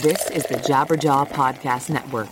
This is the Jabberjaw Podcast Network.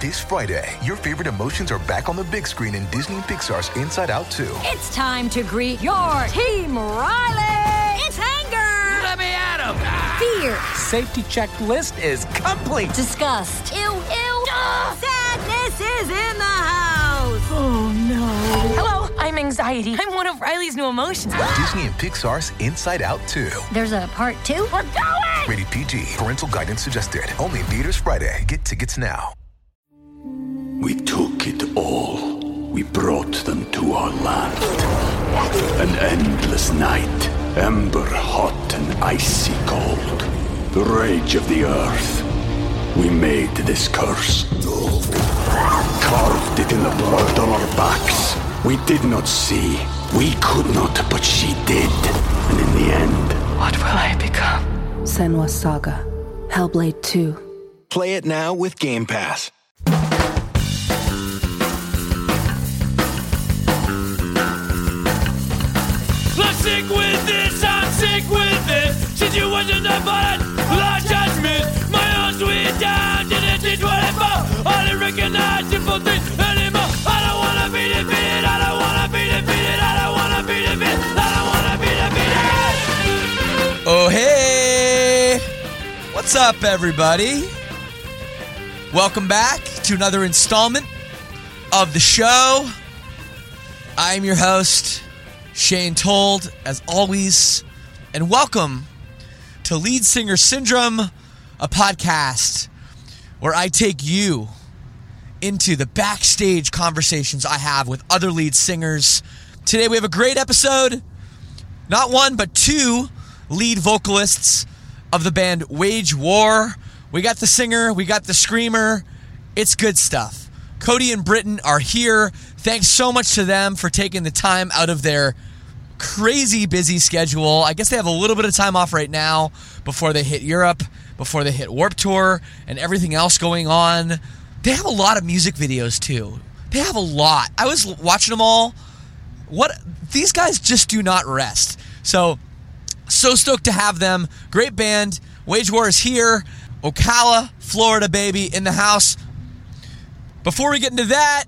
This Friday, your favorite emotions are back on the big screen in Disney and Pixar's Inside Out 2. It's time to greet your team, Riley. It's anger. Let me at him. Fear. Safety checklist is complete. Disgust. Ew, ew. Ugh. Sadness is in the house. Oh no. Hello, I'm anxiety. I'm one of Riley's new emotions. Disney and Pixar's Inside Out 2. There's a part two. We're going! Rated PG. Parental guidance suggested. Only in theaters Friday. Get tickets now. We took it all. We brought them to our land. An endless night, ember hot and icy cold. The rage of the earth. We made this curse. Carved it in the blood on our backs. We did not see. We could not, but she did. And in the end, What will I become? Senua Saga. Hellblade 2. Play it now with Game Pass. I'm sick with this, I'm sick with this. Situation of violence, law judgment. My own sweet down, didn't teach what I fought. I didn't recognize simple things anymore. I don't wanna be defeated, I don't What's up, everybody? Welcome back to another installment of the show. I'm your host, Shane Told, as always, and welcome to Lead Singer Syndrome, a podcast where I take you into the backstage conversations I have with other lead singers. Today we have a great episode not one but two lead vocalists of the band Wage War. We got the singer, we got the screamer. It's good stuff. Cody and Briton are here. Thanks so much to them for taking the time out of their crazy busy schedule. I guess they have a little bit of time off right now before they hit Europe, before they hit Warp Tour, and everything else going on. They have a lot of music videos too. They have a lot. I was watching them all what these guys just do not rest. So so stoked to have them. Great band. Wage War is here. Ocala, Florida, baby, in the house. Before we get into that,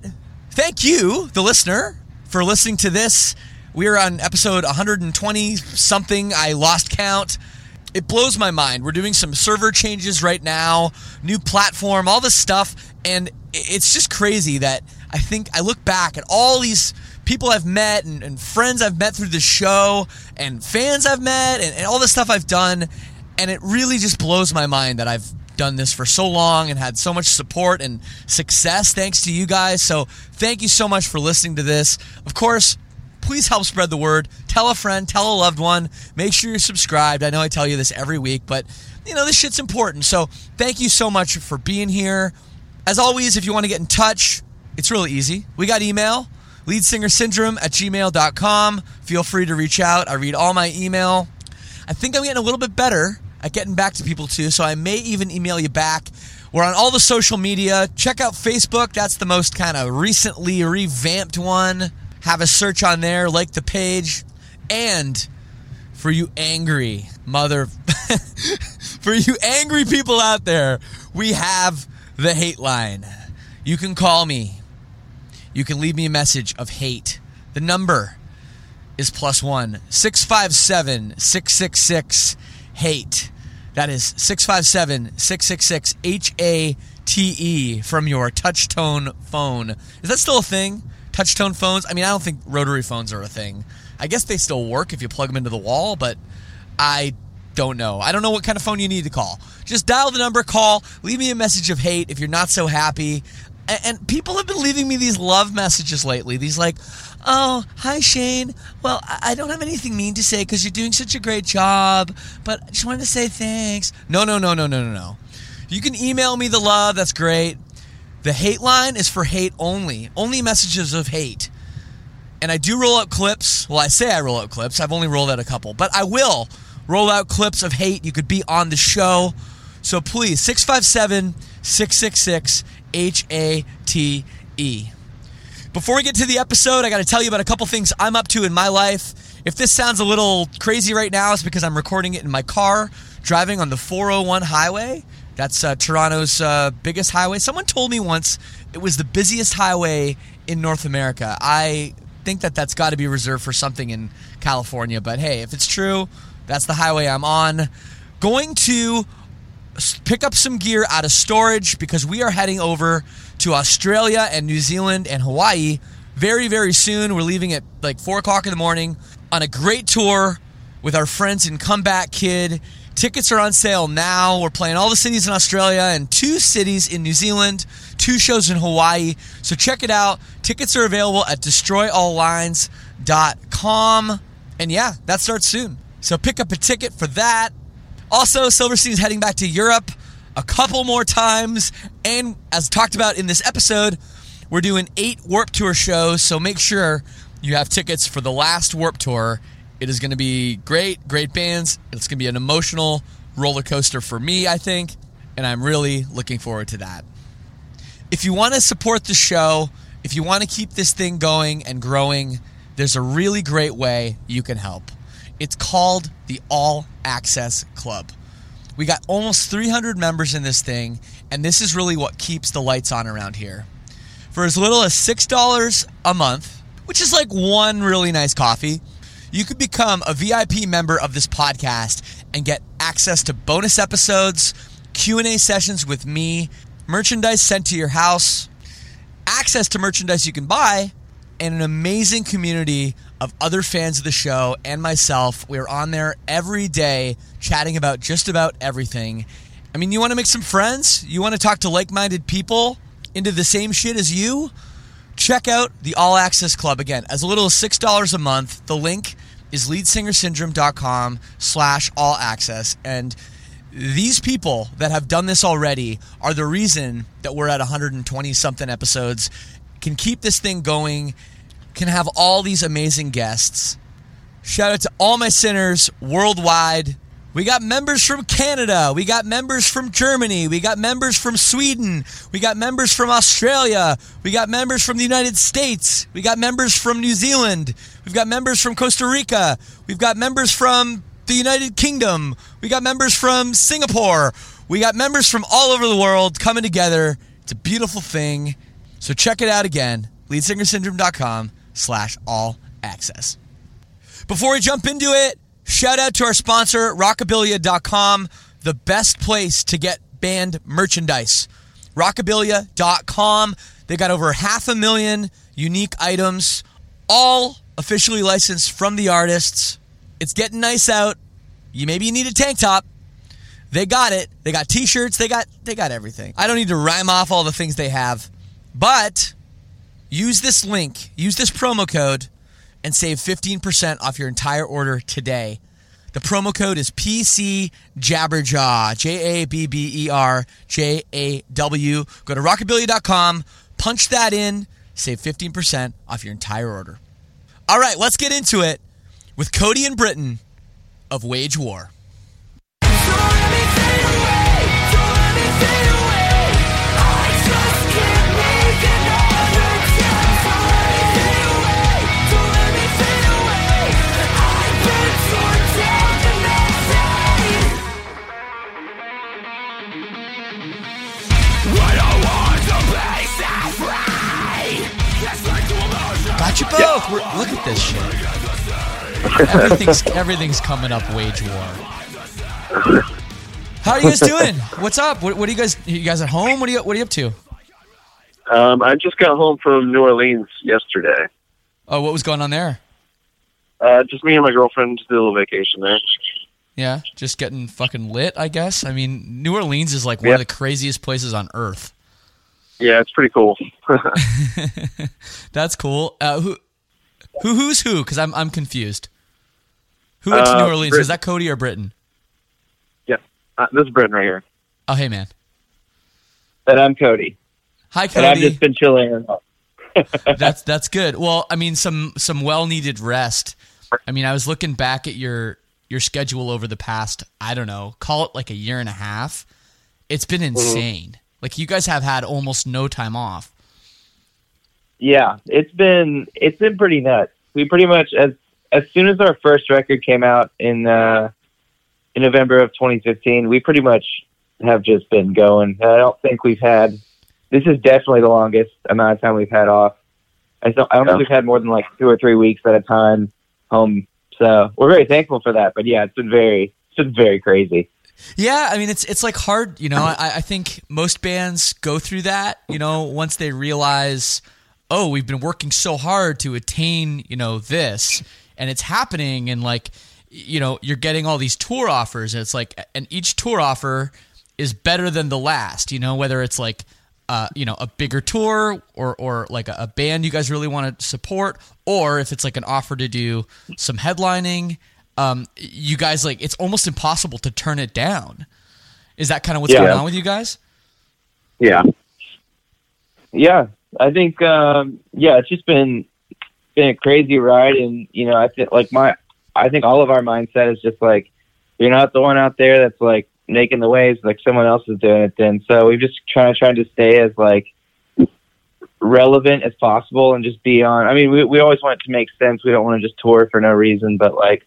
thank you, the listener, for listening to this. We are on episode 120 something. I lost count. It blows my mind. We're doing some server changes right now, new platform, all this stuff, and it's just crazy that I think I look back at all these people I've met and, and friends I've met through the show and fans I've met and, and all the stuff I've done, and it really just blows my mind that I've done this for so long and had so much support and success thanks to you guys. So thank you so much for listening to this. Of course, please help spread the word. Tell a friend, tell a loved one. Make sure you're subscribed. I know I tell you this every week, but you know, this shit's important. So thank you so much for being here. As always, if you want to get in touch, it's really easy. We got email, leadsingersyndrome at gmail.com. Feel free to reach out. I read all my email. I think I'm getting a little bit better at getting back to people too, so I may even email you back. We're on all the social media. Check out Facebook. That's the most kind of recently revamped one. Have a search on there, like the page. And for you angry mother for you angry people out there, we have the hate line. You can call me. You can leave me a message of hate. The number is plus one six five seven six six six hate. That is 657 666 H A T E from your touchtone phone. Is that still a thing? Touchtone phones? I mean, I don't think rotary phones are a thing. I guess they still work if you plug them into the wall, but I don't know. I don't know what kind of phone you need to call. Just dial the number, call, leave me a message of hate if you're not so happy. And, and people have been leaving me these love messages lately. These like, oh, hi Shane. Well, I I don't have anything mean to say because you're doing such a great job, but I just wanted to say thanks. No, no, no, no, no, no, no. You can email me the love. That's great. The hate line is for hate only. Only messages of hate. And I do roll out clips. Well, I say I roll out clips. I've only rolled out a couple, but I will roll out clips of hate. You could be on the show. So please, 657 666 H A T E. Before we get to the episode, I got to tell you about a couple things I'm up to in my life. If this sounds a little crazy right now, it's because I'm recording it in my car driving on the 401 highway. That's uh, Toronto's uh, biggest highway. Someone told me once it was the busiest highway in North America. I think that that's got to be reserved for something in California, but hey, if it's true, that's the highway I'm on. Going to pick up some gear out of storage because we are heading over to Australia and New Zealand and Hawaii very, very soon. We're leaving at like four o'clock in the morning on a great tour with our friends in Comeback Kid. Tickets are on sale now. We're playing all the cities in Australia and two cities in New Zealand, two shows in Hawaii. So check it out. Tickets are available at destroyalllines.com. And yeah, that starts soon. So pick up a ticket for that. Also, Silverstein's heading back to Europe a couple more times. And as talked about in this episode, we're doing eight Warp Tour shows. So make sure you have tickets for the last Warp Tour. It is going to be great, great bands. It's going to be an emotional roller coaster for me, I think. And I'm really looking forward to that. If you want to support the show, if you want to keep this thing going and growing, there's a really great way you can help. It's called the All Access Club. We got almost 300 members in this thing, and this is really what keeps the lights on around here. For as little as $6 a month, which is like one really nice coffee, you could become a VIP member of this podcast and get access to bonus episodes, Q&A sessions with me, merchandise sent to your house, access to merchandise you can buy, and an amazing community of other fans of the show and myself. We're on there every day chatting about just about everything. I mean, you want to make some friends? You want to talk to like minded people into the same shit as you? Check out the All Access Club again, as little as $6 a month. The link is leadsingersyndrome.com slash all access. And these people that have done this already are the reason that we're at 120 something episodes, can keep this thing going, can have all these amazing guests. Shout out to all my sinners worldwide. We got members from Canada. We got members from Germany. We got members from Sweden. We got members from Australia. We got members from the United States. We got members from New Zealand. We've got members from Costa Rica. We've got members from the United Kingdom. We got members from Singapore. We got members from all over the world coming together. It's a beautiful thing. So check it out again. Leadsingersyndrome.com slash all access. Before we jump into it, shout out to our sponsor, rockabilia.com, the best place to get band merchandise. Rockabilia.com. They got over half a million unique items, all officially licensed from the artists. It's getting nice out. You maybe you need a tank top. They got it. They got t-shirts. They got they got everything. I don't need to rhyme off all the things they have. But use this link, use this promo code and save 15% off your entire order today. The promo code is PC Jabberjaw, J A B B E R J A W. Go to rockabilia.com, punch that in, save 15% off your entire order. All right, let's get into it with Cody and Briton of Wage War. Both. We're, look at this shit. Everything's everything's coming up. Wage war. How are you guys doing? What's up? What, what are you guys? You guys at home? What are you What are you up to? Um, I just got home from New Orleans yesterday. Oh, what was going on there? Uh, just me and my girlfriend did a little vacation there. Yeah, just getting fucking lit. I guess. I mean, New Orleans is like one Yeah. of the craziest places on earth. Yeah, it's pretty cool. That's cool. Uh, who, who, who's who? Because I'm I'm confused. Who went to Uh, New Orleans? Brit- Was that Cody or Briton? yeah, uh, this is Brendan right here. Oh, hey man. And I'm Cody. Hi, And I've just been chilling. that's that's good. Well, I mean, some some well needed rest. I mean, I was looking back at your your schedule over the past, I don't know, call it like a year and a half. It's been insane. Like you guys have had almost no time off. Yeah, it's been it's been pretty nuts. We pretty much as as soon as our first record came out in uh in November of 2015. We pretty much have just been going. I don't think we've had. This is definitely the longest amount of time we've had off. I don't, I don't think we've had more than like two or three weeks at a time home. So we're very thankful for that. But yeah, it's been very, it's been very crazy. Yeah, I mean it's it's like hard, you know. I, I think most bands go through that, you know, once they realize, oh, we've been working so hard to attain, you know, this, and it's happening, and like, you know, you're getting all these tour offers, and it's like, and each tour offer is better than the last, you know, whether it's like, uh, you know, a bigger tour or or like a, a band you guys really want to support, or if it's like an offer to do some headlining um, you guys like it's almost impossible to turn it down. Is that kind of what's Yeah. going on with you guys? Yeah. Yeah, I think um, yeah, it's just been been a crazy ride, and you know, I think like my, I think all of our mindset is just like you're not the one out there that's like making the waves, like someone else is doing it. Then, so we've just trying trying to stay as like relevant as possible and just be on. I mean, we we always want it to make sense. We don't want to just tour for no reason, but like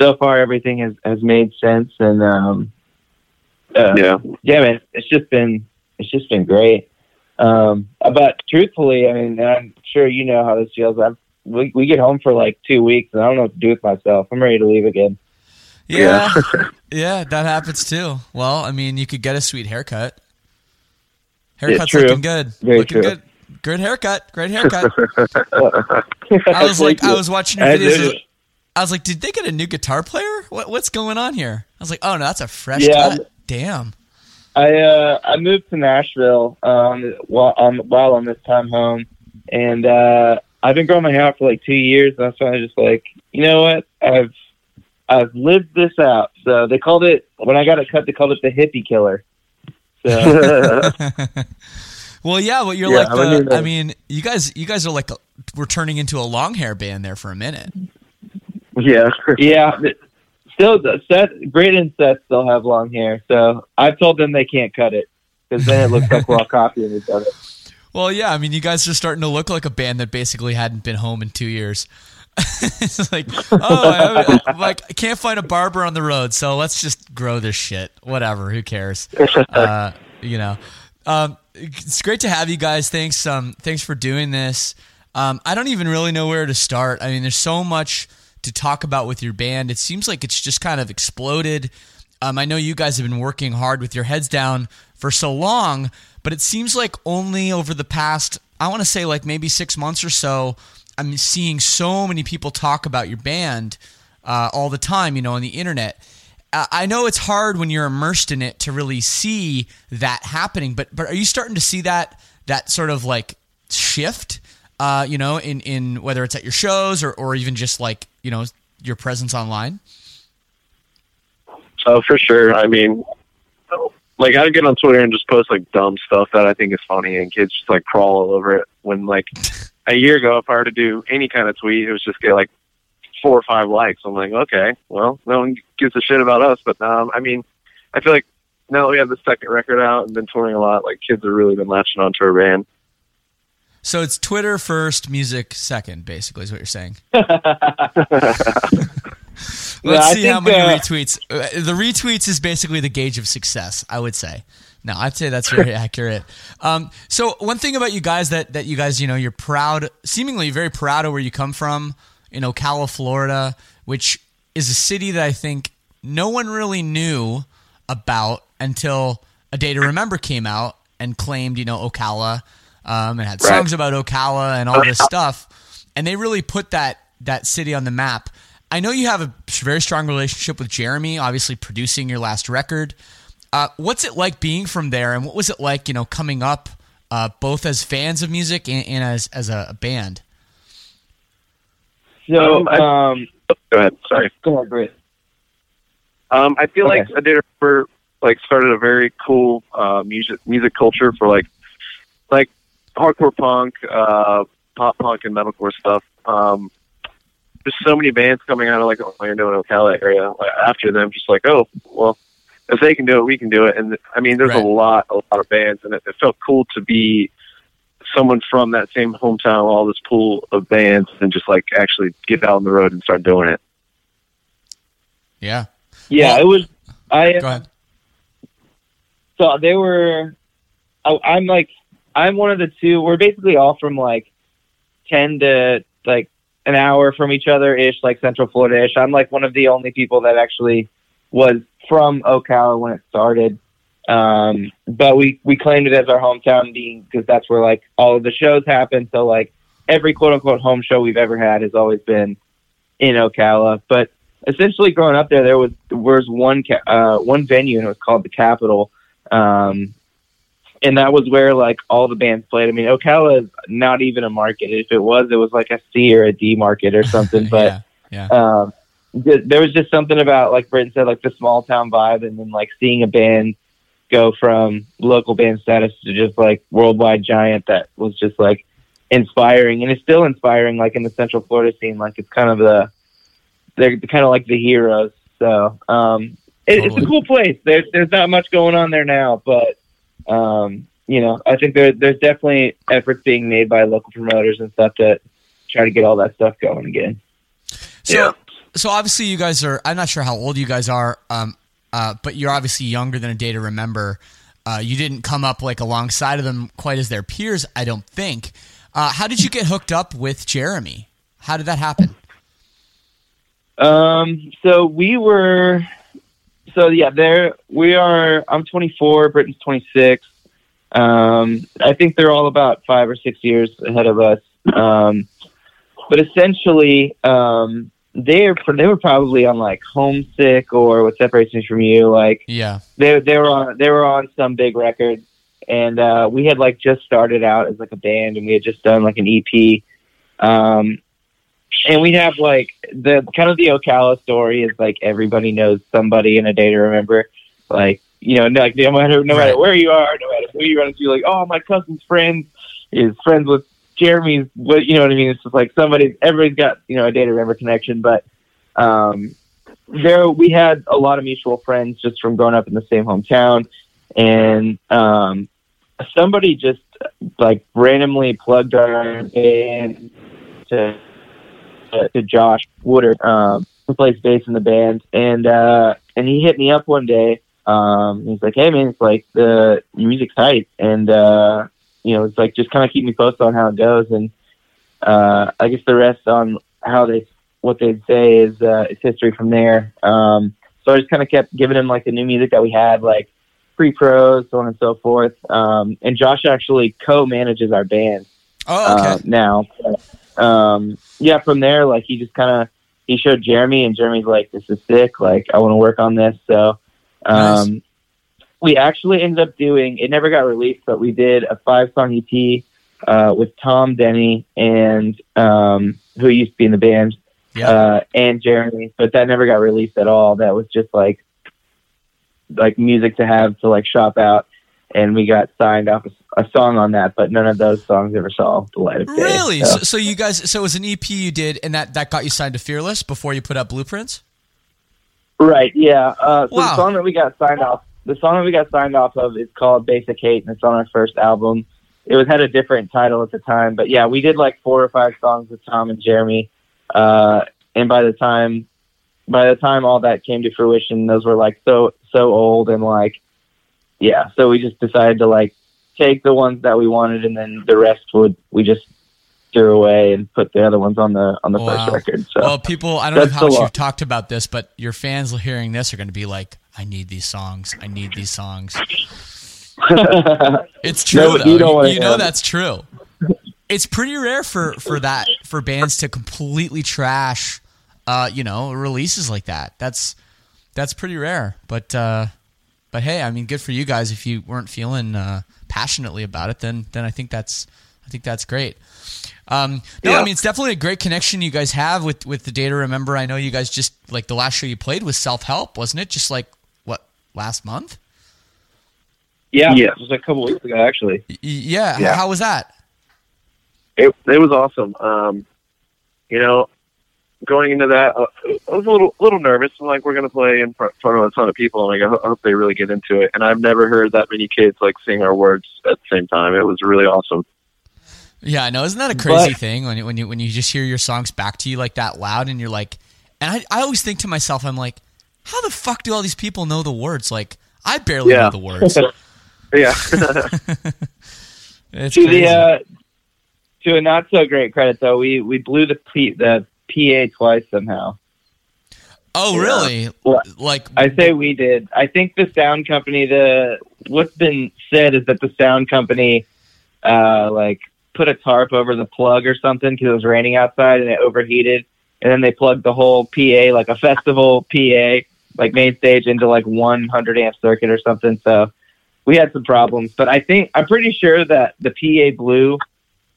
so far everything has has made sense, and um, uh, Yeah. yeah, man, it's just been it's just been great. Um, but truthfully, I mean, I'm sure you know how this feels. I've, we we get home for like two weeks, and I don't know what to do with myself. I'm ready to leave again. Yeah, yeah, that happens too. Well, I mean, you could get a sweet haircut. Haircut's true. looking good. Very looking true. good. Good haircut. Great haircut. I was like, I was watching your videos. I was like, did they get a new guitar player? What, what's going on here? I was like, oh no, that's a fresh Yeah. cut. Damn. I uh, I moved to Nashville um, while on while on this time home, and uh, I've been growing my hair out for like two years. And that's why I was just like, you know what, I've I've lived this out. So they called it when I got it cut. They called it the hippie killer. So Well, yeah, well, you're Yeah, like I mean, the. I uh, mean, you guys, you guys are like, a, we're turning into a long hair band there for a minute. Yeah. yeah, but still, the- Seth, Braden and Seth still have long hair. So I've told them they can't cut it because then it looks like we're all copying each other. Well, yeah, I mean, you guys are starting to look like a band that basically hadn't been home in two years. it's like, oh, I, like I can't find a barber on the road, so let's just grow this shit. Whatever, who cares? Uh, you know, um, it's great to have you guys. Thanks, um, thanks for doing this. Um, I don't even really know where to start. I mean, there's so much to talk about with your band. It seems like it's just kind of exploded. Um, I know you guys have been working hard with your heads down for so long, but it seems like only over the past, I want to say like maybe six months or so, I'm seeing so many people talk about your band uh, all the time, you know, on the internet. Uh, I know it's hard when you're immersed in it to really see that happening, but but are you starting to see that that sort of like shift? Uh, you know, in in whether it's at your shows or or even just like you know your presence online. Oh, for sure. I mean, like I get on Twitter and just post like dumb stuff that I think is funny, and kids just like crawl all over it. When like a year ago, if I were to do any kind of tweet, it was just get like four or five likes. I'm like, okay, well, no one gives a shit about us. But um, I mean, I feel like now that we have the second record out and been touring a lot, like kids have really been latching onto our band. So it's Twitter first, music second, basically, is what you're saying. Let's Yeah, see how many uh, retweets. Uh, the retweets is basically the gauge of success, I would say. No, I'd say that's very accurate. Um, so one thing about you guys that that you guys, you know, you're proud, seemingly very proud of where you come from in Ocala, Florida, which is a city that I think no one really knew about until A Day to Remember came out and claimed, you know, Ocala um, and had Right. songs about Ocala and all this stuff. And they really put that that city on the map. I know you have a very strong relationship with Jeremy, obviously producing your last record. Uh, what's it like being from there, and what was it like, you know, coming up uh, both as fans of music and, and as as a, a band? So, Um, um, Go ahead. Sorry. go ahead, Britt. Um, I feel Okay. like I did for like started a very cool uh, music music culture for like like hardcore punk, uh, pop punk, and metalcore stuff. Um, there's so many bands coming out of like Orlando and Ocala area like, after them. Just like, oh, well, if they can do it, we can do it. And I mean, there's Right. a lot, a lot of bands, and it, it felt cool to be someone from that same hometown, all this pool of bands, and just like actually get out on the road and start doing it. Yeah. Yeah, Well- it was. I Go ahead. so they were. I, I'm like, I'm one of the two. We're basically all from like ten to like an hour from each other ish, like Central Florida ish. I'm like one of the only people that actually was from Ocala when it started. Um, but we we claimed it as our hometown being because that's where like all of the shows happen. So like every quote unquote home show we've ever had has always been in Ocala. But essentially, growing up there, there was there was one ca- uh, one venue and it was called the Capitol. Um, and that was where like all the bands played. I mean, Ocala is not even a market. If it was, it was like a C or a D market or something. But yeah, yeah. um, th- there was just something about like Briton said, like the small town vibe, and then like seeing a band go from local band status to just like worldwide giant that was just like inspiring, and it's still inspiring. Like in the Central Florida scene, like it's kind of the they're kind of like the heroes. So um, it, it's a cool place. There's there's not much going on there now, but um, you know, I think there there's definitely efforts being made by local promoters and stuff to try to get all that stuff going again. So, so obviously you guys are. I'm not sure how old you guys are, um, uh, but you're obviously younger than a day to remember. Uh, you didn't come up like alongside of them quite as their peers, I don't think. Uh, how did you get hooked up with Jeremy? How did that happen? Um, so we were, so yeah, there we are. I'm 24. Briton's 26. Um, I think they're all about five or six years ahead of us. Um, but essentially, um, they're they were probably on like homesick or what separates me from you. Like Yeah, they they were on they were on some big record, and uh, we had like just started out as like a band, and we had just done like an EP. Um, and we have like the kind of the Ocala story is like everybody knows somebody in a day to remember. Like you know, like no matter no matter where you are, no matter who you run into, like oh my cousin's friend is friends with Jeremy's. What you know what I mean? It's just like somebody. Everybody's got you know a day to remember connection, but um, there we had a lot of mutual friends just from growing up in the same hometown, and um, somebody just like randomly plugged our band to to, to Josh Woodard, um, who plays bass in the band, and uh, and he hit me up one day. Um, he's like, "Hey man, it's like the music's tight, and uh, you know, it's like just kind of keep me posted on how it goes." And uh, I guess the rest on how they what they'd say is uh, it's history from there. Um, so I just kind of kept giving him like the new music that we had, like pre-pros, so on and so forth. Um, and Josh actually co-manages our band Oh, okay. uh, now. Um, yeah, from there, like he just kind of he showed Jeremy, and Jeremy's like, "This is sick. Like, I want to work on this." So, um, we actually ended up doing. It never got released, but we did a five song EP uh, with Tom Denney and um, who used to be in the band, yeah. uh, and Jeremy, but that never got released at all. That was just like like music to have to like shop out, and we got signed off a, a song on that, but none of those songs ever saw the light of day. really? So- So, so you guys, so it was an EP you did, and that that got you signed to Fearless before you put up Blueprints. Right. Yeah. Uh, so Wow. the song that we got signed off, the song that we got signed off of is called Basic Hate, and it's on our first album. It was had a different title at the time, but yeah, we did like four or five songs with Tom and Jeremy. Uh, and by the time, by the time all that came to fruition, those were like so so old and like, yeah. So we just decided to like take the ones that we wanted, and then the rest would we just threw away and put the other ones on the on the Wow. first record. So Well, people, I don't know how much you've talked about this, but your fans hearing this are going to be like, "I need these songs. I need these songs." It's true, No, though. you You, don't you know that's true. It's pretty rare for for that for bands to completely trash, uh, you know, releases like that. That's that's pretty rare. But uh, but hey, I mean, good for you guys. If you weren't feeling uh, passionately about it, then then I think that's I think that's great. Um, no, I mean it's definitely a great connection you guys have with with the Day to Remember. I know you guys just like the last show you played was Self Help, wasn't it? Just like what last month? yeah, yeah, it was a couple weeks ago actually. Y- yeah. Yeah. How was that? it, it was awesome. Um, you know, going into that, uh, I was a little little nervous. I'm like, we're gonna play in front, front of a ton of people, and like, I, hope they really get into it. And I've never heard that many kids like sing our words at the same time. It was really awesome. Yeah, I know. Isn't that a crazy But- thing when you, when you when you just hear your songs back to you like that loud and you're like, and I, I always think to myself, I'm like, how the fuck do all these people know the words? Like I barely Yeah. know the words. Yeah. It's to crazy. the uh, to a not so great credit though, we we blew the P, the PA twice somehow. oh, really? Well, Like I say we did. I think the sound company. The what's been said is that the sound company, uh, like put a tarp over the plug or something because it was raining outside and it overheated, and then they plugged the whole PA like a festival PA like main stage into like 100 amp circuit or something. So we had some problems, but I think I'm pretty sure that the PA blew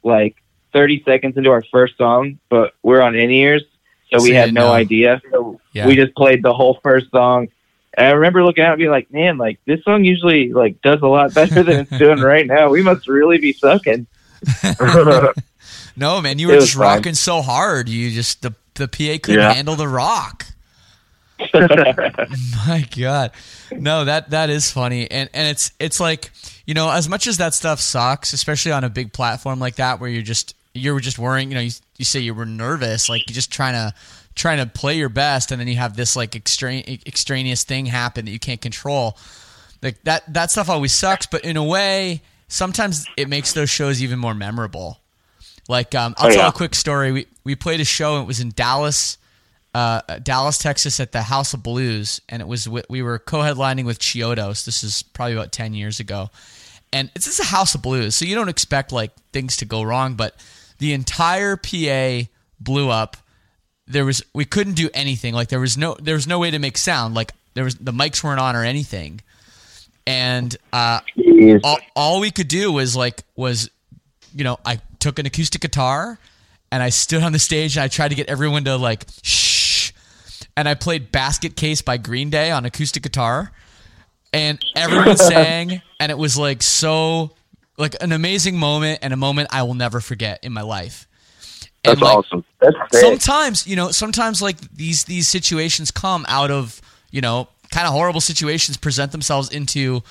like 30 seconds into our first song, but we're on in ears, so we had no idea. So Yeah. we just played the whole first song. And I remember looking at it and being like, man, like this song usually like does a lot better than it's doing right now. We must really be sucking. no, man, you were just fine. rocking so hard. You just the the PA couldn't Yeah. handle the rock. My God, no that that is funny, and and it's it's like you know as much as that stuff sucks, especially on a big platform like that where you're just you're just worrying. You know, you, you say you were nervous, like you're just trying to trying to play your best, and then you have this like extra, extraneous thing happen that you can't control. Like that that stuff always sucks, but in a way, sometimes it makes those shows even more memorable. Like um, I'll Oh, tell yeah. a quick story. We we played a show. It was in Dallas, uh, Dallas, Texas, at the House of Blues, and it was we were co-headlining with Chiodos. This is probably about ten years ago, and it's just a House of Blues, so you don't expect like things to go wrong. But the entire PA blew up. There was we couldn't do anything. Like there was no there was no way to make sound. Like there was the mics weren't on or anything, and uh, all, all we could do was like was you know i took an acoustic guitar and i stood on the stage and i tried to get everyone to like shh and i played basket case by green day on acoustic guitar and everyone sang and it was like so like an amazing moment and a moment i will never forget in my life. That's like, awesome. That's sometimes you know sometimes like these these situations come out of you know kind of horrible situations present themselves into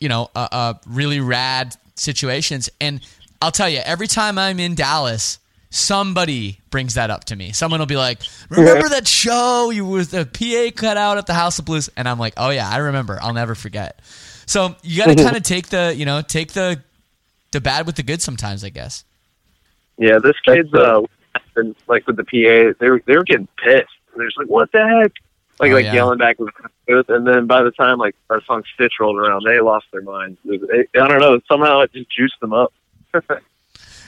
you know uh, uh, really rad situations. And i'll tell you every time i'm in dallas somebody brings that up to me. Someone will be like remember that show you with the pa cut out at the house of blues? And i'm like oh yeah i remember. I'll never forget. So you got to kind of take the you know take the the bad with the good sometimes i guess Yeah, this kid's uh, and, like with the PA, they were they were getting pissed. They're just like, "What the heck?" Like Oh, like yeah. yelling back and forth. And then by the time like our song Stitch rolled around, they lost their minds. It- I don't know. Somehow it just juiced them up.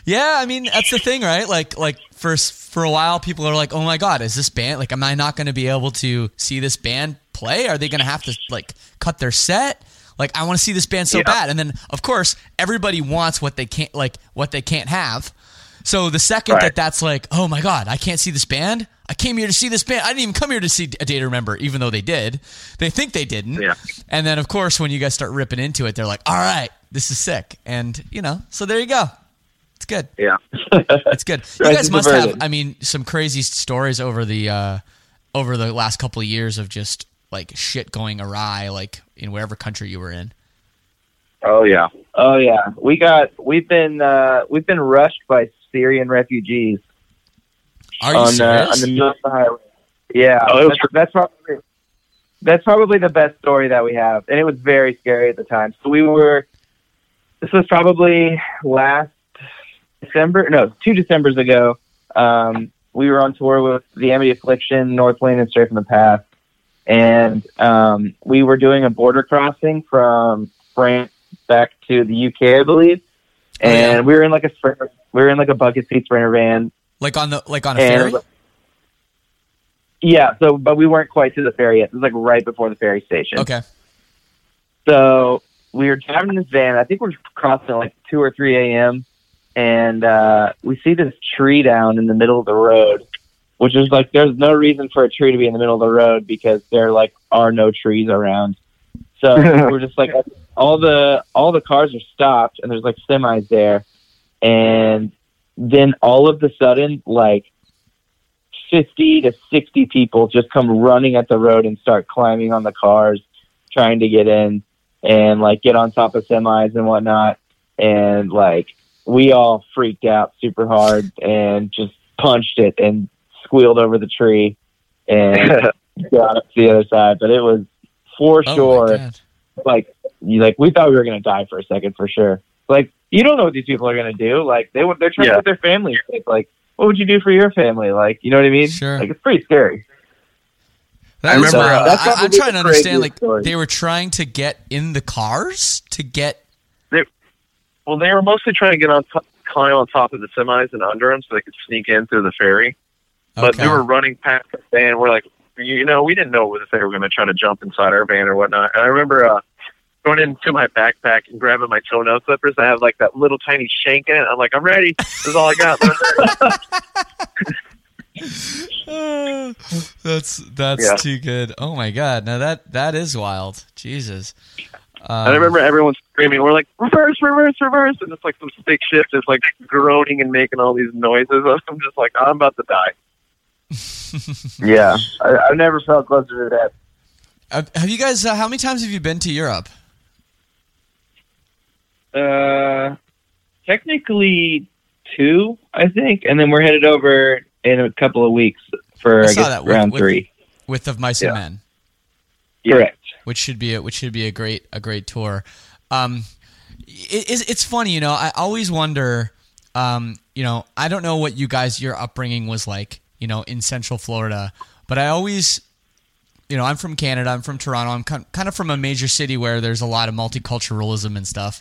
Yeah, I mean that's the thing, right? Like, like for for a while, people are like, "Oh my god, is this band like? Am I not going to be able to see this band play? Are they going to have to like cut their set? Like, I want to see this band so Yeah. bad." And then, of course, everybody wants what they can't like what they can't have. So the second Right. that that's like, "Oh my god, I can't see this band. I came here to see this band. I didn't even come here to see a Day to Remember, even though they did. They think they didn't. Yeah. And then, of course, when you guys start ripping into it, they're like, "All right, this is sick." And you know, so there you go. It's good. Yeah. It's good. You guys must have. I mean, some crazy stories over the uh, over the last couple of years of just like shit going awry, like in whatever country you were in. Oh yeah. Oh yeah, we got we've been uh, we've been rushed by Syrian refugees Are you on uh, on the middle of the highway. Yeah, Oh, it was- that's, that's probably that's probably the best story that we have, and it was very scary at the time. So we were. This was probably last December. No, two December's ago. Um, we were on tour with the Amity Affliction, Northlane, and Stray from the Path, and um, we were doing a border crossing from France back to the UK, I believe. Oh, yeah. And we were in like a sprinter, we were in like a bucket seat sprinter van, like on the like on a and ferry. yeah, so but we weren't quite to the ferry yet. It was like right before the ferry station. Okay. So we were driving in this van. I think we're crossing at like two or three a.m. and uh, we see this tree down in the middle of the road, which is like there's no reason for a tree to be in the middle of the road because there like are no trees around. So we're just like all the all the cars are stopped and there's like semis there, and then all of the sudden like 50 to 60 people just come running at the road and start climbing on the cars trying to get in and like get on top of semis and whatnot and like we all freaked out super hard and just punched it and squealed over the tree and got up to the other side, but it was for Oh, sure God. like you like we thought we were gonna die for a second for sure. Like you don't know what these people are gonna do. Like they would they're trying Yeah. to put their family. at stake. Like what would you do for your family? Like you know what I mean? Sure. Like it's pretty scary. That I remember, wild. uh, That's I, I'm trying to understand. Like story. they were trying to get in the cars to get. They, Well, they were mostly trying to get on top, climb on top of the semis and under them so they could sneak in through the ferry. But Okay. we were running past the van. We're like, you know, we didn't know if they were going to try to jump inside our van or whatnot. And I remember uh, going into my backpack and grabbing my toenail clippers. I have like that little tiny shank in it. I'm like, I'm ready. This is all I got. Uh, that's that's Yeah. too good. Oh my god! Now that that is wild. Jesus. Um, I remember everyone screaming. We're like, reverse, reverse, reverse. And it's like some stick shift is like groaning and making all these noises. I'm just like, I'm about to die. Yeah, I, I've never felt closer to that. Have, have you guys? Uh, how many times have you been to Europe? Uh, technically two, I think, and then we're headed over in a couple of weeks for I I, guess that round with- three. With of Mice Yeah. and Men, Correct. which should be a, which should be a great a great tour. Um, it, it's, it's funny, you know. I always wonder. Um, you know, I don't know what you guys your upbringing was like. You know, in Central Florida, but I always you know, I'm from Canada. I'm from Toronto. I'm kind of from a major city where there's a lot of multiculturalism and stuff,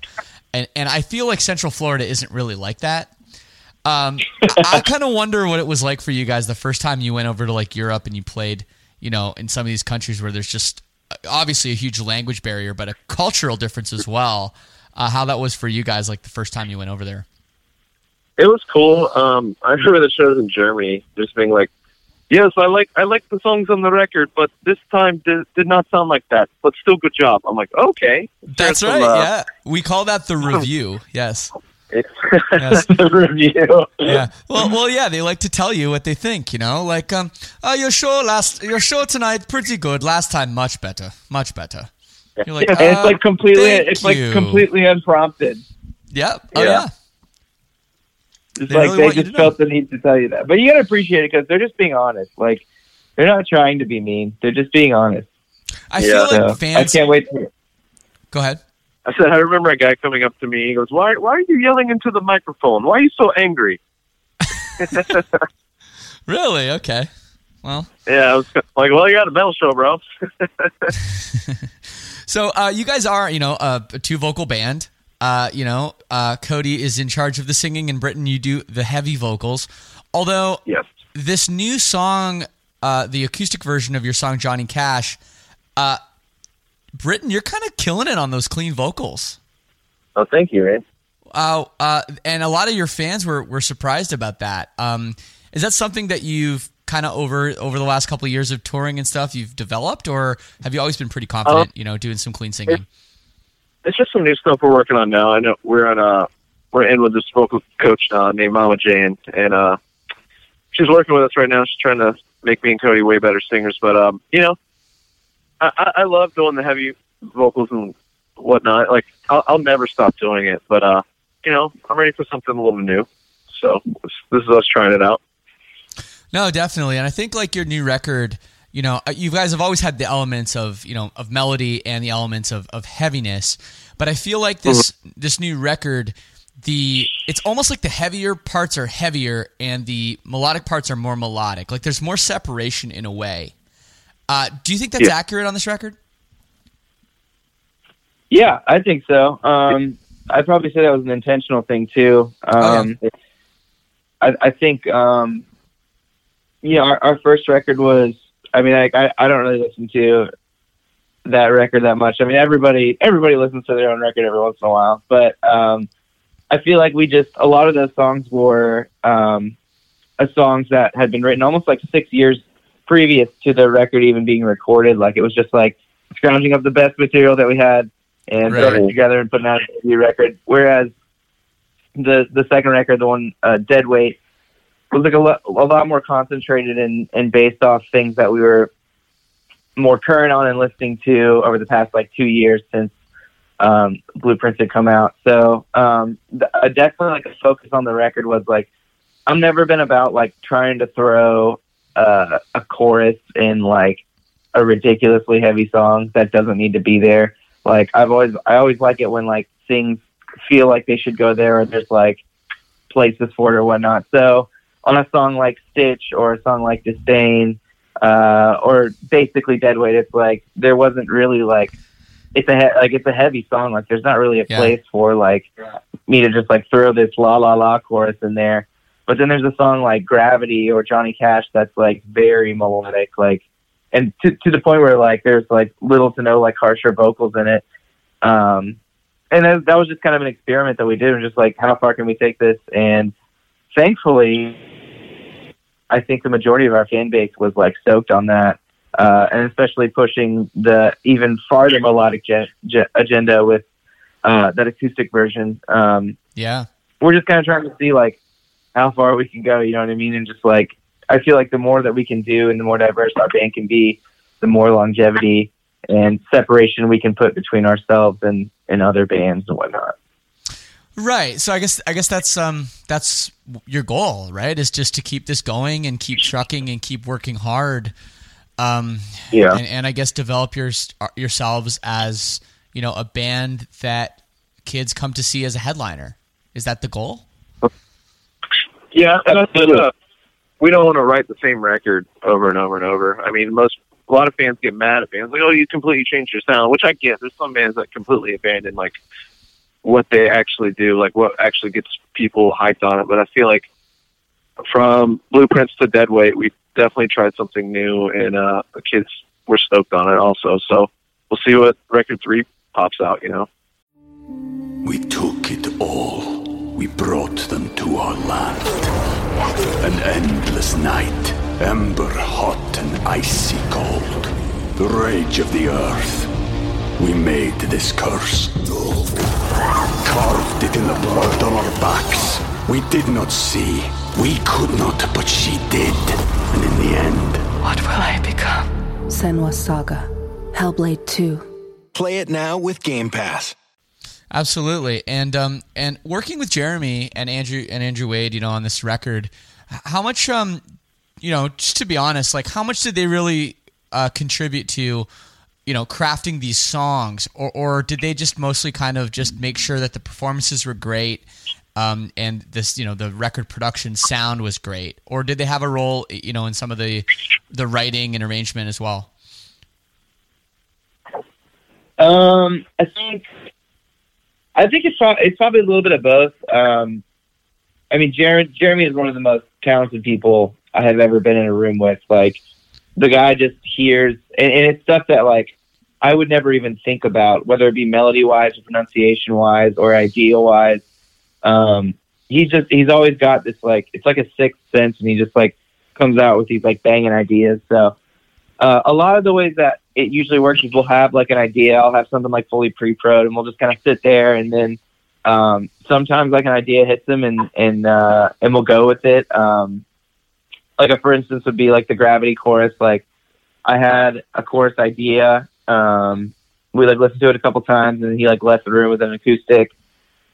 and and I feel like Central Florida isn't really like that. Um, I, I kind of wonder what it was like for you guys the first time you went over to like Europe and you played, you know, in some of these countries where there's just uh, obviously a huge language barrier, but a cultural difference as well. Uh, how that was for you guys, like the first time you went over there. It was cool. Um, I remember the shows in Germany just being like, "Yes, I like I like the songs on the record, but this time did, did not sound like that. But still, good job." I'm like, "Okay, That's Some, right. uh, yeah, we call that the review. Yes. It's Yes. the review. yeah. Well, well, yeah. They like to tell you what they think. You know, like, um, oh, your show last, your show tonight, pretty good. Last time, much better, much better. You're like, and it's "Uh, like completely, thank it's like completely unprompted. Yeah. Oh Yeah. yeah. It's They like really they just to know. felt the need to tell you that. But you gotta appreciate it because they're just being honest. Like they're not trying to be mean. They're just being honest. I Yeah. feel like So, I can't wait. To, Go ahead. I said, I remember a guy coming up to me. He goes, "Why, why are you yelling into the microphone? Why are you so angry?" Really? Okay. Well, Yeah, I was like, "Well, you got a metal show, bro." so uh, you guys are, you know, a, a two vocal band. Uh, you know, uh, Cody is in charge of the singing, and Briton, you do the heavy vocals. Although yes, this new song, uh, the acoustic version of your song Johnny Cash, uh, Briton, you're kind of killing it on those clean vocals. Oh, thank you, man. Uh, uh, and a lot of your fans were, were surprised about that. Um, is that something that you've kind of over over the last couple of years of touring and stuff you've developed, or have you always been pretty confident, you know, doing some clean singing? It's just some new stuff we're working on now. I know we're on uh we're in with this vocal coach uh, named Mama Jane, and uh, she's working with us right now. She's trying to make me and Cody way better singers. But um, you know, I, I, love doing the heavy vocals and whatnot. Like I'll, I'll never stop doing it. But uh, you know, I'm ready for something a little new. So this is us trying it out. No, definitely. And I think like your new record, you know, uh, you guys have always had the elements of, you know, of melody and the elements of, of heaviness. But I feel like this this new record, the it's almost like the heavier parts are heavier and the melodic parts are more melodic. Like there's more separation in a way. Uh, do you think that's Yeah. accurate on this record? yeah, I think so. Um, I'd probably say that was an intentional thing too. Um, I, I think, um, you know, our, our first record was. I mean, like, I I don't really listen to that record that much. I mean, everybody everybody listens to their own record every once in a while, but um, I feel like we just a lot of those songs were um, uh, songs that had been written almost like six years previous to the record even being recorded. Like it was just like scrounging up the best material that we had and Right. putting it together and putting out a new record. Whereas the the second record, the one uh, Dead Weight, was like a, lo- a lot more concentrated and, and based off things that we were more current on and listening to over the past like two years since um, Blueprints had come out. So um, th- uh, definitely like a focus on the record was like I've never been about like trying to throw uh, a chorus in like a ridiculously heavy song that doesn't need to be there. Like I've always I always like it when like things feel like they should go there or there's like places for it or whatnot. So on a song like Stitch or a song like Disdain, uh, or basically Deadweight, it's like there wasn't really like it's a he- like it's a heavy song. Like there's not really a Yeah. place for like me to just like throw this la la la chorus in there. But then there's a song like Gravity or Johnny Cash that's like very melodic, like and to to the point where like there's like little to no like harsher vocals in it. Um, and that, that was just kind of an experiment that we did. And just like, how far can we take this? And thankfully, I think the majority of our fan base was like stoked on that, uh, and especially pushing the even farther melodic ge- ge- agenda with uh, that acoustic version. Um, Yeah. we're just kind of trying to see like how far we can go. You know what I mean? And just like I feel like the more that we can do and the more diverse our band can be, the more longevity and separation we can put between ourselves and and other bands and whatnot. Right. So I guess I guess that's um that's your goal, right? Is just to keep this going and keep trucking and keep working hard. Um Yeah. and, and I guess develop your yourselves as, you know, a band that kids come to see as a headliner. Is that the goal? Yeah, uh, we don't want to write the same record over and over and over. I mean, most a lot of fans get mad at bands like, "Oh, you completely changed your sound," which I get. There's some bands that completely abandon like what they actually do, like what actually gets people hyped on it. But I feel like from Blueprints to Deadweight, we definitely tried something new, and uh, the kids were stoked on it also. So we'll see what record three pops out. You know. We took it all. We brought them to our land. An endless night, ember hot and icy cold. The rage of the earth. We made this curse. Carved it in the blood on our backs. We did not see. We could not, but she did. And in the end, What will I become? Senua Saga. Hellblade 2. Play it now with Game Pass. Absolutely, and um, and working with Jeremy and Andrew and Andrew Wade, you know, on this record, how much um, you know, just to be honest, like how much did they really uh, contribute to, you know, crafting these songs, or or did they just mostly kind of just make sure that the performances were great, um, and this you know the record production sound was great, or did they have a role, you know, in some of the the writing and arrangement as well? Um, I think I think it's it's probably a little bit of both. Um, I mean, Jeremy Jeremy is one of the most talented people I have ever been in a room with. Like, the guy just hears, and, and it's stuff that like I would never even think about, whether it be melody wise or pronunciation wise or idea wise. Um, he's just he's always got this like it's like a sixth sense, and he just like comes out with these like banging ideas. So uh, a lot of the ways that it usually works is we'll have like an idea. I'll have something like fully pre-prod, and we'll just kind of sit there, and then um, sometimes like an idea hits them, and and uh, and we'll go with it. Um, like a for instance would be like the gravity chorus. Like I had a chorus idea. Um, we like listened to it a couple times, and he like left the room with an acoustic,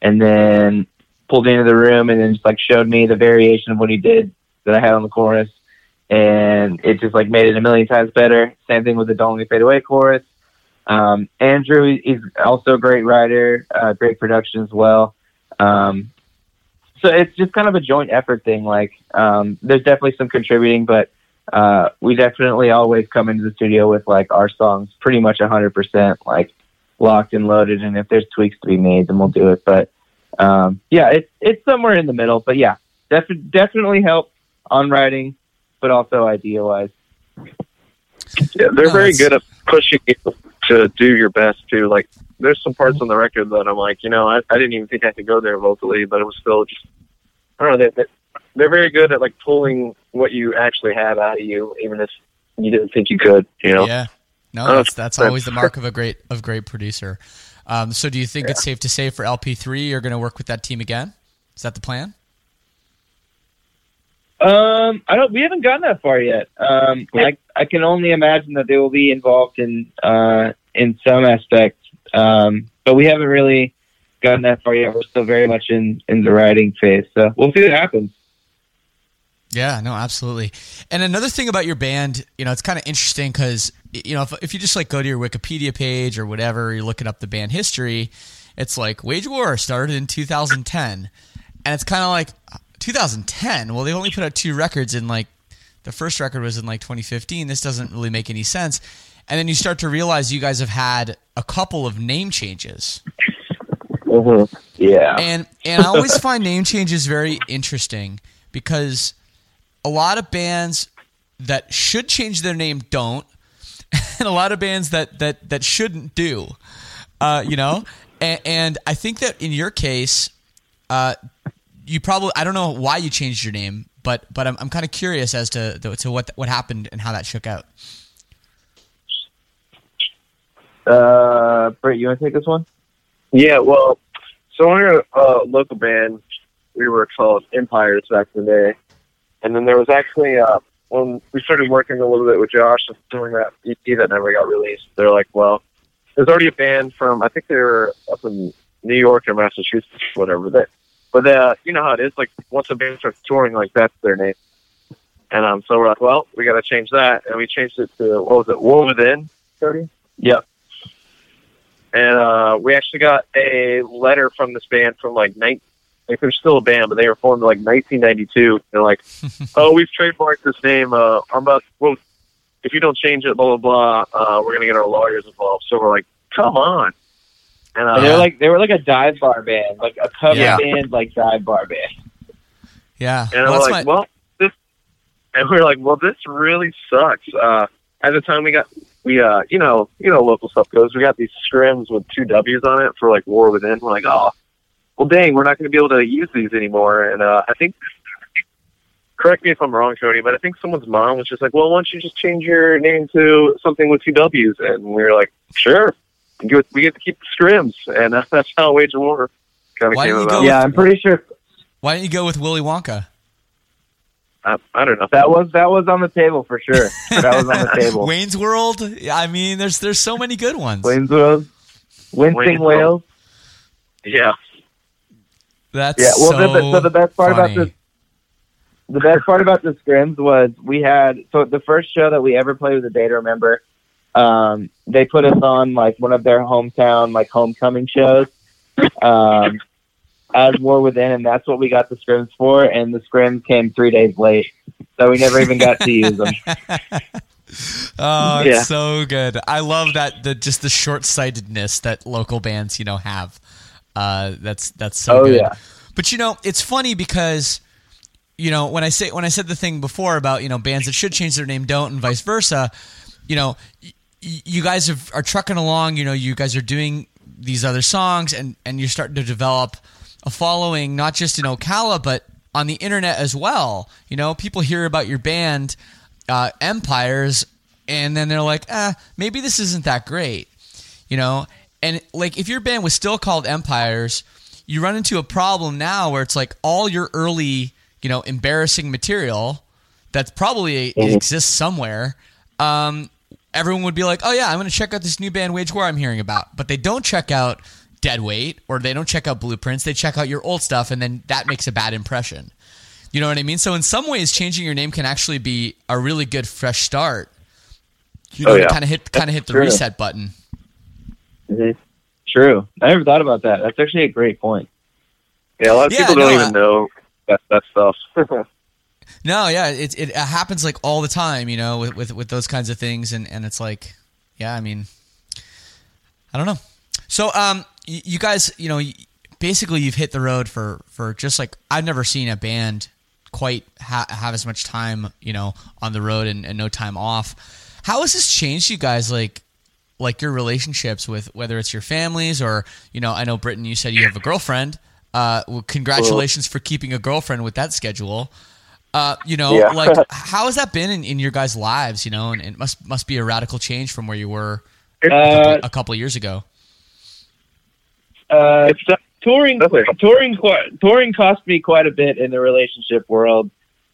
and then pulled into the room, and then just like showed me the variation of what he did that I had on the chorus and it just like made it a million times better. Same thing with the "Don't Let Me Fade Away" chorus. Um, Andrew is also a great writer, uh, great production as well. Um, so it's just kind of a joint effort thing. Like um, there's definitely some contributing, but uh, we definitely always come into the studio with like our songs pretty much 100% like locked and loaded. And if there's tweaks to be made, then we'll do it. But um, yeah, it's it's somewhere in the middle. But yeah, def- definitely help on writing but also idea wise. Yeah, they're No, very good at pushing you to do your best too. Like, there's some parts on the record that I'm like, you know, I, I didn't even think I could go there vocally, but it was still just, I don't know. They, they, they're very good at like pulling what you actually have out of you, even if you didn't think you could. You know? Yeah. No, that's that's that's- always the mark of a great of great producer. Um, so, do you think it's safe to say for LP3 you're going to work with that team again? Is that the plan? Um, I don't. We haven't gotten that far yet. Um, I I can only imagine that they will be involved in uh in some aspect. Um, but we haven't really gotten that far yet. We're still very much in in the writing phase. So we'll see what happens. Yeah, no, absolutely. And another thing about your band, you know, it's kind of interesting because, you know, if, if you just like go to your Wikipedia page or whatever, you're looking up the band history, it's like Wage War started in 2010. And it's kind of like 2010. Well, they only put out two records in like the first record was in like 2015. This doesn't really make any sense. And then you start to realize you guys have had a couple of name changes. Mm-hmm. Yeah. And and I always find name changes very interesting because a lot of bands that should change their name don't, and a lot of bands that that that shouldn't do. Uh, you know, and, and I think that in your case, uh, you probably I don't know why you changed your name, but but I'm I'm kind of curious as to to what what happened and how that shook out. Uh, Britt, you want to take this one? Yeah, well, so we we're a uh, local band. We were called Empires back in the day, and then there was actually uh, when we started working a little bit with Josh doing that EP that never got released. They're like, well, there's already a band from I think they were up in New York or Massachusetts, whatever. That, but uh, you know how it is. Like once a band starts touring, like that's their name. And um, so we're like, well, we got to change that, and we changed it to what was it, War Within, Cody? Yep. And uh, we actually got a letter from this band from like night. Like they're still a band, but they were formed in like 1992. They're like, "Oh, we've trademarked this name. Uh, I'm about well, if you don't change it, blah blah blah, uh, we're gonna get our lawyers involved." So we're like, "Come on!" And, uh, and they're like, they were like a dive bar band, like a cover Yeah. band, like dive bar band. Yeah. And Well, we're like, my- well, this, and we are like, well, this really sucks. Uh, at the time, we got we, uh, you know, you know, local stuff goes. We got these scrims with two W's on it for like War Within. We're like, oh, well, dang, we're not going to be able to use these anymore. And uh, I think, correct me if I'm wrong, Cody, but I think someone's mom was just like, well, why don't you just change your name to something with two W's? And we were like, sure, we get, to keep the scrims, and uh, that's how Wage of War kind of came about. with- Yeah, I'm pretty sure Why don't you go with Willy Wonka? I, I don't know. that was that was on the table for sure. that was on the table. Wayne's World. I mean, there's there's so many good ones. Wayne's World, Winston Wayne's Wales. Yeah. That's Yeah, well, so the, the- so the best part funny. about this, the best part about the scrims was we had so the first show that we ever played with a day to remember. Um, they put us on like one of their hometown like homecoming shows, um, as War Within, and that's what we got the scrims for. And the scrims came three days late, so we never even got to use them. Oh, it's Yeah. so good. I love that the just the short sightedness that local bands you know have. Uh, that's that's so Oh, good. yeah. But you know, it's funny because you know when I say when I said the thing before about you know bands that should change their name don't and vice versa. You know, y- you guys have, are trucking along. You know, you guys are doing these other songs and and you're starting to develop a following not just in Ocala but on the internet as well. You know, people hear about your band uh, Empires and then they're like, "Eh, maybe this isn't that great." You know, and like if your band was still called Empires, you run into a problem now where it's like all your early, you know, embarrassing material that probably Mhm. exists somewhere. Um, everyone would be like, "Oh yeah, I'm going to check out this new band Wage War I'm hearing about," but they don't check out Dead Weight or they don't check out Blueprints. They check out your old stuff, and then that makes a bad impression. You know what I mean? So in some ways, changing your name can actually be a really good fresh start. You know, Oh, yeah. kind of hit kind of hit the reset button. Mhm. True. I never thought about that. That's actually a great point. Yeah, a lot of Yeah, people don't no, even I- know that that stuff. No, yeah, it, it happens like all the time, you know, with, with, with those kinds of things, and, and it's like, yeah, I mean, I don't know. So, um, y- you guys, you know, basically you've hit the road for for just like I've never seen a band quite ha- have as much time, you know, on the road and, and no time off. How has this changed you guys, like? Like your relationships with whether it's your families or you know I know Briton you said you have a girlfriend. Uh, well, congratulations for keeping a girlfriend with that schedule. Uh, you know, Yeah. like how has that been in, in your guys' lives? You know, and it must must be a radical change from where you were a Uh, couple, a couple years ago. Uh, touring, touring, qui- touring cost me quite a bit in the relationship world.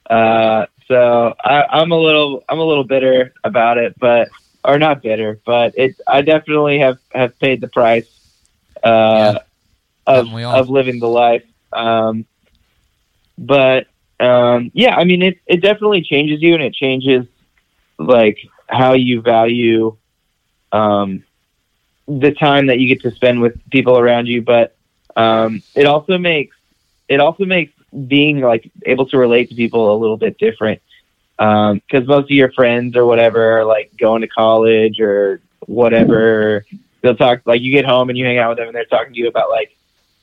Uh, so I, I'm a little, I'm a little bitter about it, but or not bitter, but it. I definitely have have paid the price uh, of we all? of living the life. Um, but um, yeah, I mean, it it definitely changes you, and it changes like how you value um, the time that you get to spend with people around you. But um, it also makes it also makes being like able to relate to people a little bit different because most of your friends or whatever are like going to college or whatever. They'll talk like you get home and you hang out with them and they're talking to you about like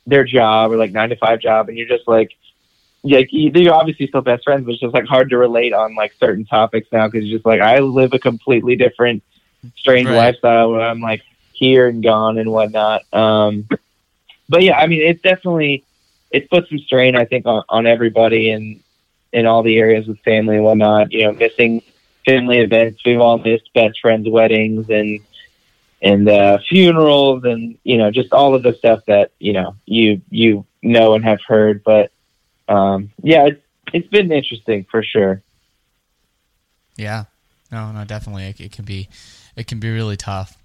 their job or like nine to five job, and you're just like, yeah, you- you're obviously still best friends, but it's just like hard to relate on like certain topics now because just like I live a completely different, strange Right. lifestyle where I'm like here and gone and whatnot. Um, but yeah, I mean, it's definitely it puts some strain, I think, on, on everybody and in all the areas with family and whatnot. You know, missing family events. We've all missed best friends' weddings and and uh, funerals and you know just all of the stuff that you know you you know and have heard. But um, yeah, it's it's been interesting for sure. Yeah. No, no, definitely. It, it can be, it can be really tough.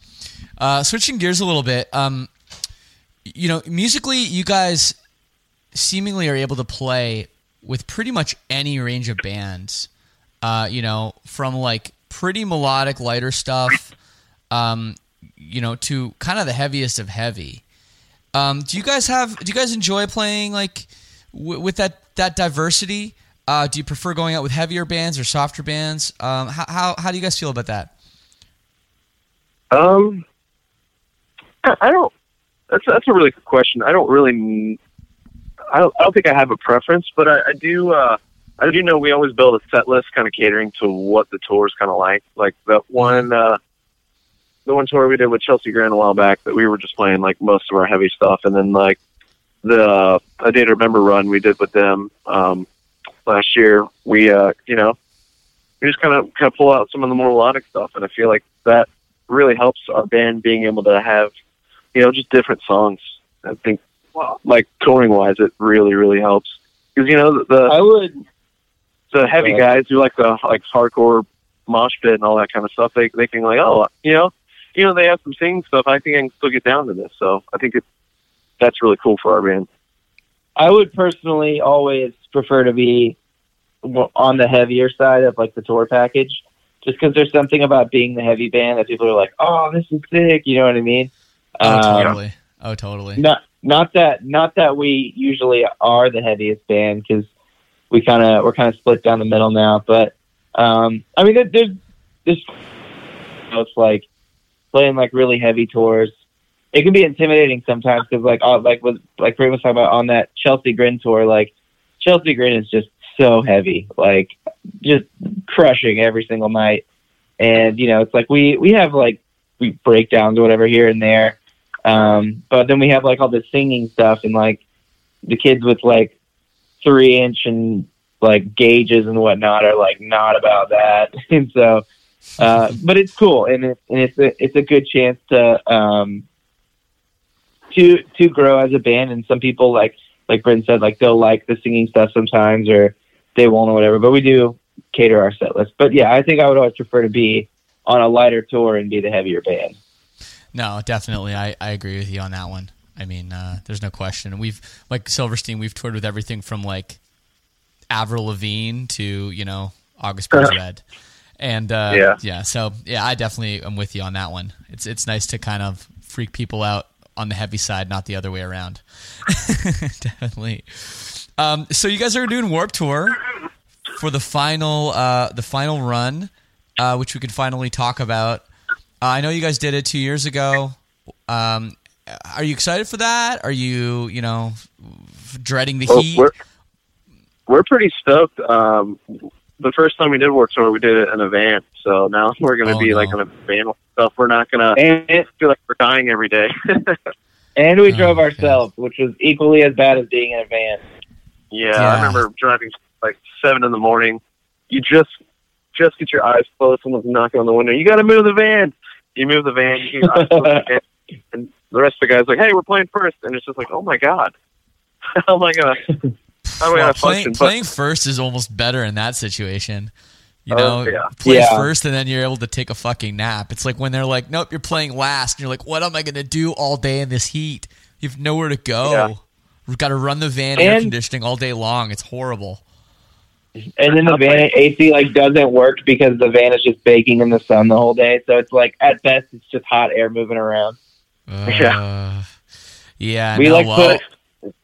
Uh, switching gears a little bit. Um, you know, musically, you guys seemingly are able to play with pretty much any range of bands. Uh, you know, from like pretty melodic, lighter stuff, um, you know, to kind of the heaviest of heavy. Um, do you guys have? Do you guys enjoy playing like w- with that that diversity? Uh, do you prefer going out with heavier bands or softer bands? Um, how, how how do you guys feel about that? Um, I don't. That's that's a really good question. I don't really. I don't. I don't think I have a preference, but I, I do. Uh, I do know we always build a set list, kind of catering to what the tour is kind of like. Like that one. Uh, the one tour we did with Chelsea Grin a while back, that we were just playing like most of our heavy stuff, and then like the uh, a day to remember run we did with them um, last year. We, uh, you know, we just kind of kind of pull out some of the more melodic stuff, and I feel like that really helps our band being able to have, you know, just different songs. I think, like touring wise, it really really helps because you know the I would. the heavy Right. guys who like the like hardcore mosh pit and all that kind of stuff. They they can like oh you know you know they have some singing stuff. I think I can still get down to this. So I think it that's really cool for our band. I would personally always prefer to be on the heavier side of like the tour package, just because there's something about being the heavy band that people are like, "Oh, this is sick," you know what I mean? Oh, Um, totally. Oh, totally. Not not that not that we usually are the heaviest band because we kind of we're kind of split down the middle now. But um, I mean, there, there's there's it's like playing like really heavy tours. It can be intimidating sometimes because like uh, like with like Ray was talking about on that Chelsea Grin tour, like Chelsea Grin is just so heavy, like just crushing every single night. And you know, it's like we we have like we breakdowns or whatever here and there. Um, but then we have like all the singing stuff and like the kids with like three inch and like gauges and whatnot are like not about that. and so, uh, but it's cool and it's, and it's a, it's a good chance to, um, to, to grow as a band. And some people like, like Brent said, like they'll like the singing stuff sometimes or they won't or whatever, but we do cater our set list. But yeah, I think I would always prefer to be on a lighter tour and be the heavier band. No, definitely. I, I agree with you on that one. I mean, uh, there's no question. We've like Silverstein. We've toured with everything from like Avril Lavigne to you know August Burns Red, and uh, Yeah. yeah. So yeah, I definitely am with you on that one. It's it's nice to kind of freak people out on the heavy side, not the other way around. definitely. Um, so you guys are doing Warp Tour for the final uh, the final run, uh, which we could finally talk about. Uh, I know you guys did it two years ago. Um, are you excited for that? Are you, you know, dreading the Well, heat? we're we're pretty stoked. Um, the first time we did Warp Tour, we did it in a van. So now we're going to Oh, be no. like in a van with stuff. We're not going to feel like we're dying every day. and we Oh, drove okay. ourselves, which was equally as bad as being in a van. yeah, Yeah. I remember driving like seven in the morning. You just just get your eyes closed. Someone's knocking on the window. You got to move the van. You move the van. You get your eyes closed again. and the rest of the guys like, "Hey, we're playing first. and it's just like, "Oh my god, uh, how am I gonna?" How am I Well, gonna playing, function? But- first is almost better in that situation. You Oh, know, yeah. play Yeah. first and then you're able to take a fucking nap. It's like when they're like, "Nope, you're playing last," and you're like, "What am I going to do all day in this heat? You've nowhere to go. Yeah. We've got to run the van air conditioning all day long. It's horrible." And then the van AC like doesn't work because the van is just baking in the sun the whole day. So it's like at best it's just hot air moving around. Uh, yeah. we no, like well, put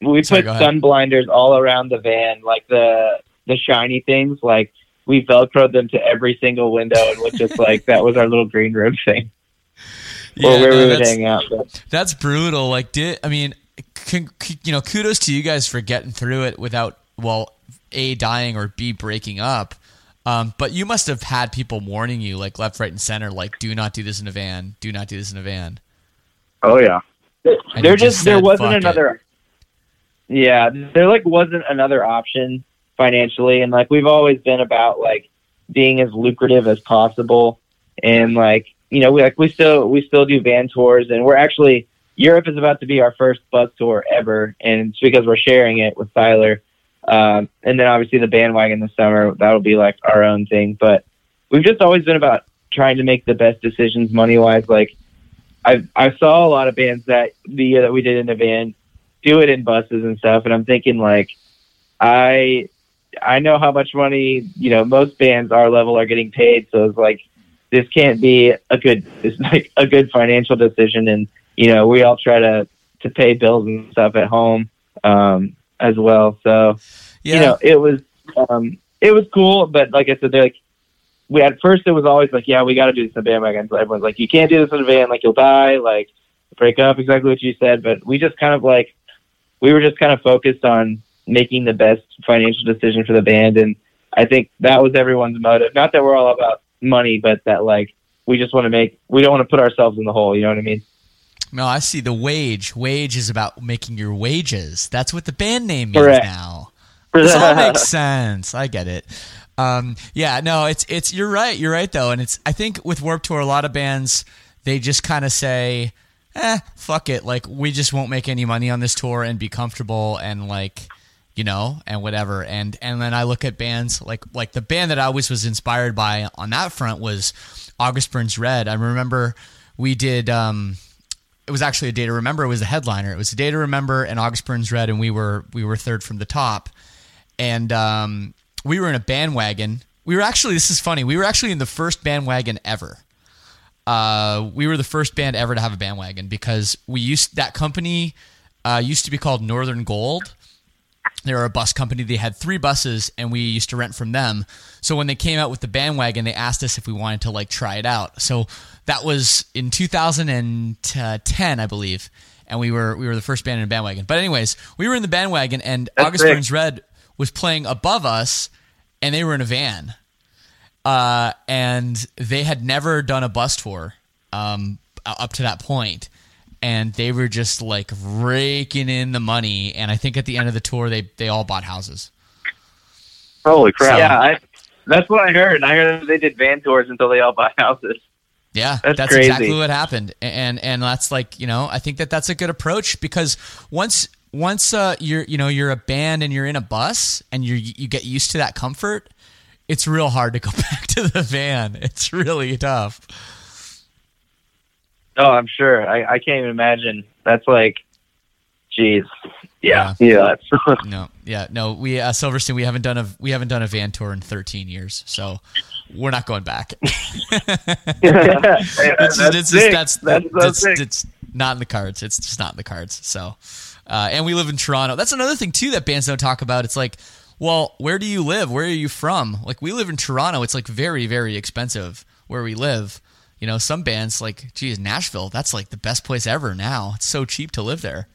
we Sorry, put sun blinders all around the van, like the the shiny things. Like we velcroed them to every single window, and was just like that was our little green room thing, yeah, or where no, we would that's- hang out. But That's brutal. Like, did I mean, con, you know, kudos to you guys for getting through it without, well, a dying or b breaking up. Um, but you must have had people warning you, like left, right, and center, like, do not do this in a van. Do not do this in a van. Oh yeah. And there just, there wasn't "Fuck it." another. Yeah, there like wasn't another option financially, and like we've always been about like being as lucrative as possible, and like you know we like we still we still do van tours, and we're actually Europe is about to be our first bus tour ever, and it's because we're sharing it with Tyler, um, and then obviously the bandwagon this summer that'll be like our own thing, but we've just always been about trying to make the best decisions money wise, like. I I saw a lot of bands that the year that we did in the van do it in buses and stuff, and I'm thinking like I I know how much money you know most bands our level are getting paid, so it's like this can't be a good it's like a good financial decision, and you know we all try to to pay bills and stuff at home. Um, as well. So Yeah. you know it was um, it was cool, but like I said, they're like we at first it was always like, yeah, we got to do this in a bandwagon. So everyone's like, you can't do this in a van, like you'll die, like break up. Exactly what you said. But we just kind of like we were just kind of focused on making the best financial decision for the band, and I think that was everyone's motive. Not that we're all about money, but that like we just want to make we don't want to put ourselves in the hole. You know what I mean? No, I see the wage. Wage is about making your wages. That's what the band name means Correct. now. This all makes sense. I get it. Um, yeah, no, it's it's you're right. You're right though, and it's I think with Warp Tour, a lot of bands they just kind of say, "Eh, fuck it." Like we just won't make any money on this tour and be comfortable and like you know and whatever. And and then I look at bands like like the band that I always was inspired by on that front was August Burns Red. I remember we did. Um, it was actually a day to remember. It was a headliner. It was a day to remember, and August Burns Red, and we were we were third from the top, and um, we were in a bandwagon. We were actually this is funny. We were actually in the first bandwagon ever. Uh, we were the first band ever to have a bandwagon because we used that company uh, used to be called Northern Gold. They were a bus company. They had three buses, and we used to rent from them. So when they came out with the bandwagon, they asked us if we wanted to like try it out. So that was in 2010, I believe, and we were we were the first band in a bandwagon. But anyways, we were in the bandwagon, and That's August. Burns Red was playing above us, and they were in a van. Uh, and they had never done a bus tour um, up to that point and they were just like raking in the money and i think at the end of the tour they they all bought houses Holy crap! Yeah, I, that's what I heard. I heard that they did van tours until they all bought houses. yeah That's that's, crazy. exactly what happened and and that's like you know i think that that's a good approach because once once uh, you're you know you're a band and you're in a bus and you you get used to that comfort it's real hard to go back to the van it's really tough Oh, I'm sure. I, I can't even imagine. That's like, jeez. Yeah. Yeah. No. Yeah. No we uh, Silverstein we haven't done a we haven't done a van tour in 13 years so we're not going back. That's it's just, that's That's that's, sick. it's not in the cards. It's just not in the cards. So uh, and we live in toronto. That's another thing too that bands don't talk about. It's like well where do you live? Where are you from? Like we live in toronto. It's like very very expensive where we live you know some bands like geez nashville that's like the best place ever now it's so cheap to live there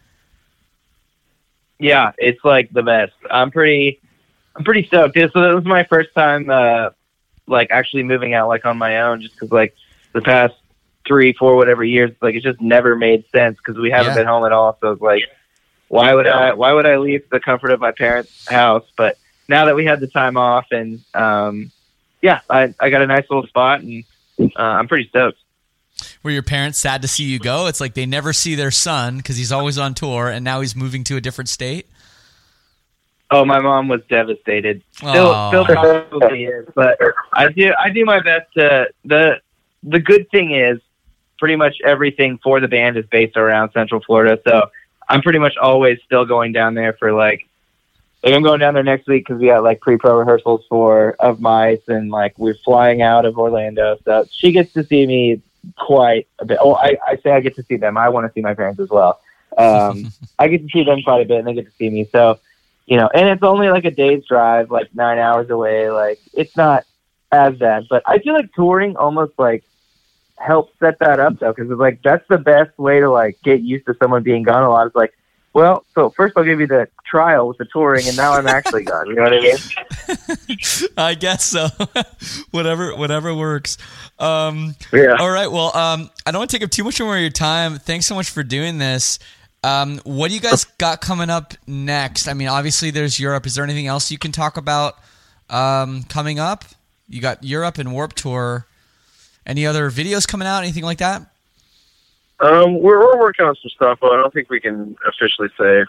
yeah, it's like the best. I'm pretty, I'm pretty stoked. So that was my first time, uh, like actually moving out like on my own, just because like the past three, four, whatever years, like it just never made sense because we haven't Yeah. been home at all. So it's like, why would I? Why would I leave the comfort of my parents' house? But now that we had the time off, and um, yeah, I I got a nice little spot, and uh, I'm pretty stoked. Were your parents sad to see you go? It's like they never see their son because he's always on tour and now he's moving to a different state. Oh, my mom was devastated. Still, Aw. still probably is. But I do, I do my best to. the The good thing is, pretty much everything for the band is based around Central Florida. So I'm pretty much always still going down there for like like I'm going down there next week because we got like pre-pro rehearsals for of mice and like we're flying out of Orlando. So she gets to see me quite a bit. Oh, I, I say I get to see them. I want to see my parents as well. Um, I get to see them quite a bit, and they get to see me. So, you know, and it's only like a day's drive, like nine hours away. Like it's not as bad, but I feel like touring almost like helps set that up though, because it's like that's the best way to like get used to someone being gone a lot. It's like, well, so first I'll give you the trial with the touring, and now I'm actually gone. You know what I mean? I guess so. whatever, whatever works. Um, Yeah. All right. Well, um, I don't want to take up too much more of your time. Thanks so much for doing this. Um, what do you guys got coming up next? I mean, obviously there's Europe. Is there anything else you can talk about um, coming up? You got Europe and Warp Tour. Any other videos coming out? Anything like that? Um, we're we're working on some stuff, but I don't think we can officially say.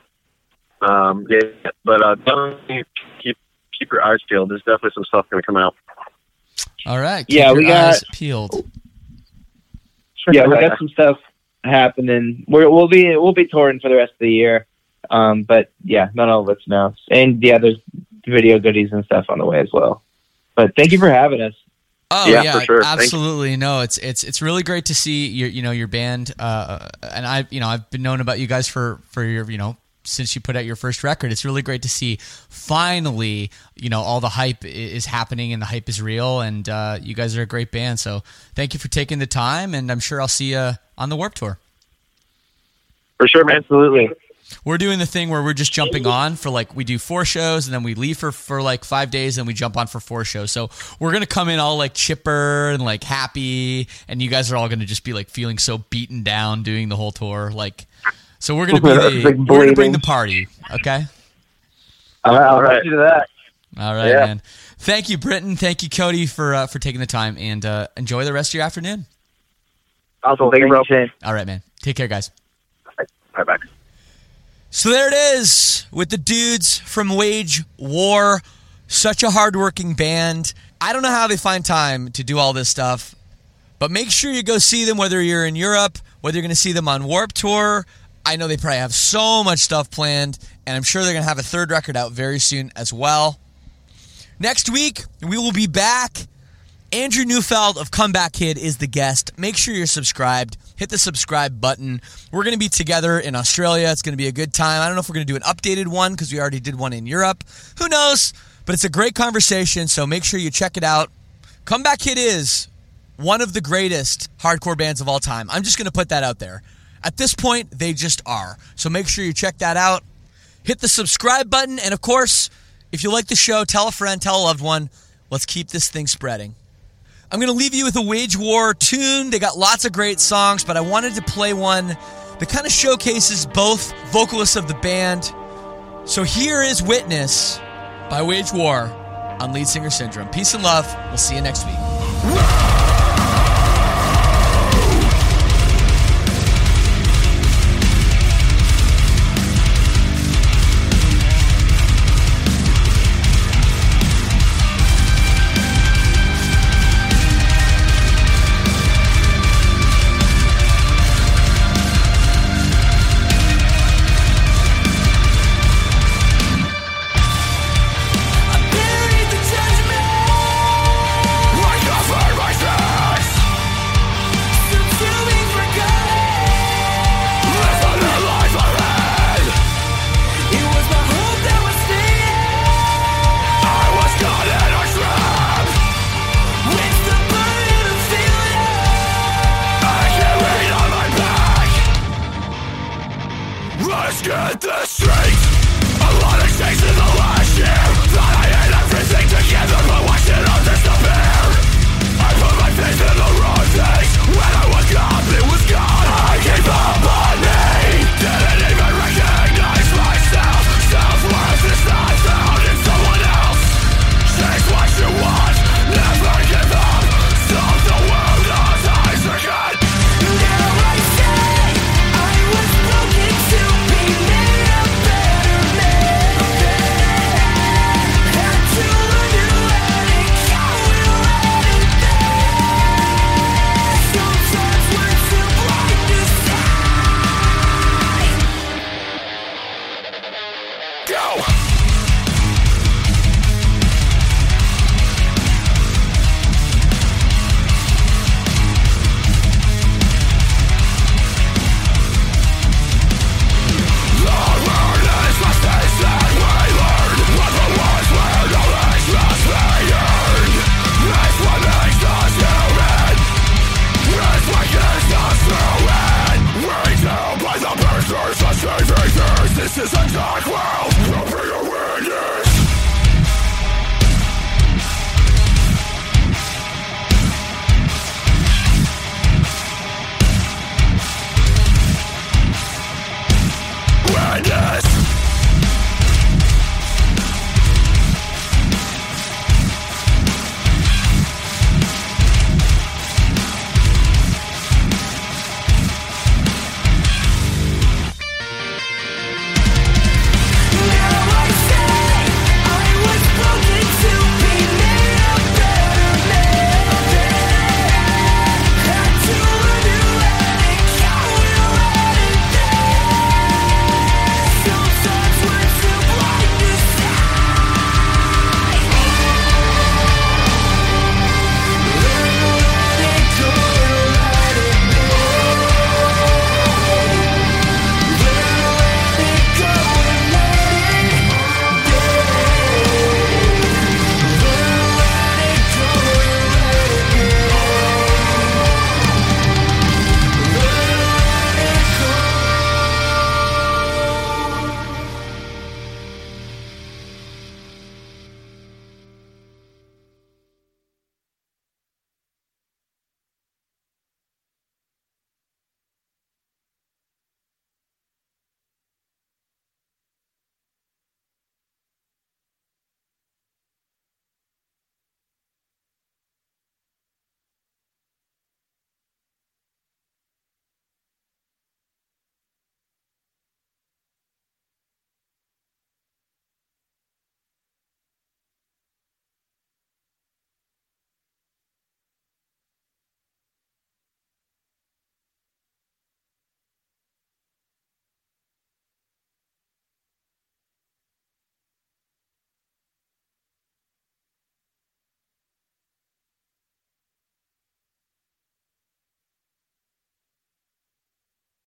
Um, yeah, but uh, definitely keep keep your eyes peeled. There's definitely some stuff going to come out. All right. Yeah, Keep we your eyes got- peeled. yeah, we got some stuff happening. We're, we'll be we'll be touring for the rest of the year. Um, but yeah, not all of it's now. And yeah, there's video goodies and stuff on the way as well. But thank you for having us. Oh Yeah, yeah, sure. Absolutely. No, it's it's it's really great to see your you know your band. Uh, and I you know I've been known about you guys for for your you know since you put out your first record. It's really great to see finally you know all the hype is happening and the hype is real. And uh, you guys are a great band. So thank you for taking the time. And I'm sure I'll see you on the Warp Tour. For sure, man. Absolutely. We're doing the thing where we're just jumping on for like we do four shows and then we leave for for like five days and we jump on for four shows. So we're gonna come in all like chipper and like happy, and you guys are all gonna just be like feeling so beaten down doing the whole tour. Like, so we're gonna be the, Like we're gonna bring the party. Okay. All right. All right. Do that. All right, Yeah. man. Thank you, Briton. Thank you, Cody, for uh, for taking the time and uh, enjoy the rest of your afternoon. Awesome. Thank you, bro. All right, man. Take care, guys. Bye back. So there it is with the dudes from Wage War. Such a hardworking band. I don't know how they find time to do all this stuff, but make sure you go see them whether you're in Europe, whether you're going to see them on Warp Tour. I know they probably have so much stuff planned, and I'm sure they're going to have a third record out very soon as well. Next week, we will be back. Andrew Neufeld of Comeback Kid is the guest. Make sure you're subscribed. Hit the subscribe button. We're going to be together in Australia. It's going to be a good time. I don't know if we're going to do an updated one because we already did one in Europe. Who knows? But it's a great conversation, so make sure you check it out. Comeback Kid is one of the greatest hardcore bands of all time. I'm just going to put that out there. At this point, they just are. So make sure you check that out. Hit the subscribe button. And of course, if you like the show, tell a friend, tell a loved one. Let's keep this thing spreading. I'm going to leave you with a Wage War tune. They got lots of great songs, but I wanted to play one that kind of showcases both vocalists of the band. So here is Witness by Wage War on Lead Singer Syndrome. Peace and love. We'll see you next week.